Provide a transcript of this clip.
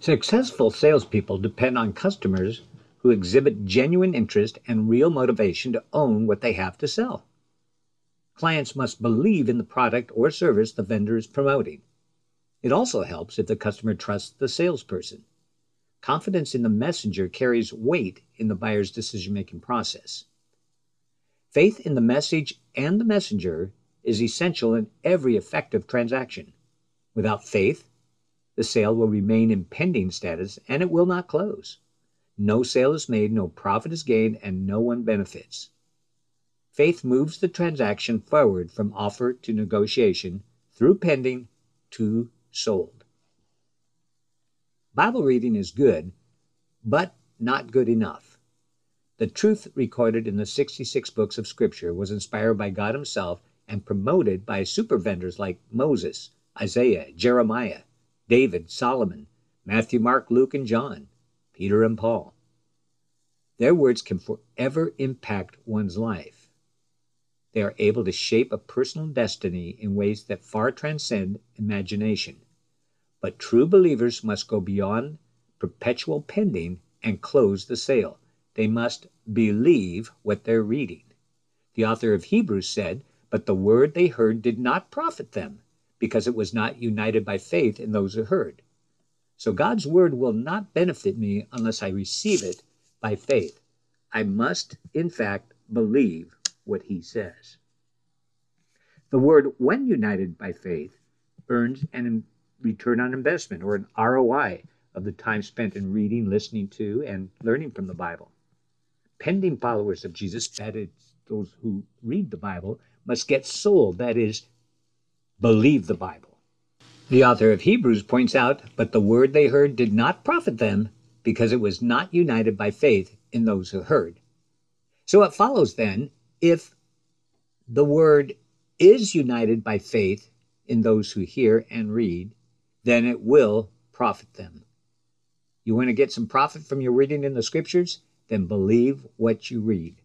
Successful salespeople depend on customers who exhibit genuine interest and real motivation to own what they have to sell. Clients must believe in the product or service the vendor is promoting. It also helps if the customer trusts the salesperson. Confidence in the messenger carries weight in the buyer's decision making process. Faith in the message and the messenger is essential in every effective transaction. Without faith, the sale will remain in pending status and it will not close. No sale is made, no profit is gained, and no one benefits. Faith moves the transaction forward from offer to negotiation, through pending to sold. Bible reading is good, but not good enough. The truth recorded in the 66 books of Scripture was inspired by God Himself and promoted by super vendors like Moses, Isaiah, Jeremiah, David, Solomon, Matthew, Mark, Luke, and John. Peter and Paul. Their words can forever impact one's life. They are able to shape a personal destiny in ways that far transcend imagination. But true believers must go beyond perpetual pending and close the sale. They must believe what they're reading. The author of Hebrews said, But the word they heard did not profit them, because it was not united by faith in those who heard. So God's word will not benefit me unless I receive it by faith. I must, in fact, believe what he says. The word, when united by faith, earns an return on investment or an ROI of the time spent in reading, listening to, and learning from the Bible. Pending followers of Jesus, that is, those who read the Bible, must get sold, that is, believe the Bible. The author of Hebrews points out, but the word they heard did not profit them because it was not united by faith in those who heard. So it follows then, if the word is united by faith in those who hear and read, then it will profit them. You want to get some profit from your reading in the scriptures? Then believe what you read.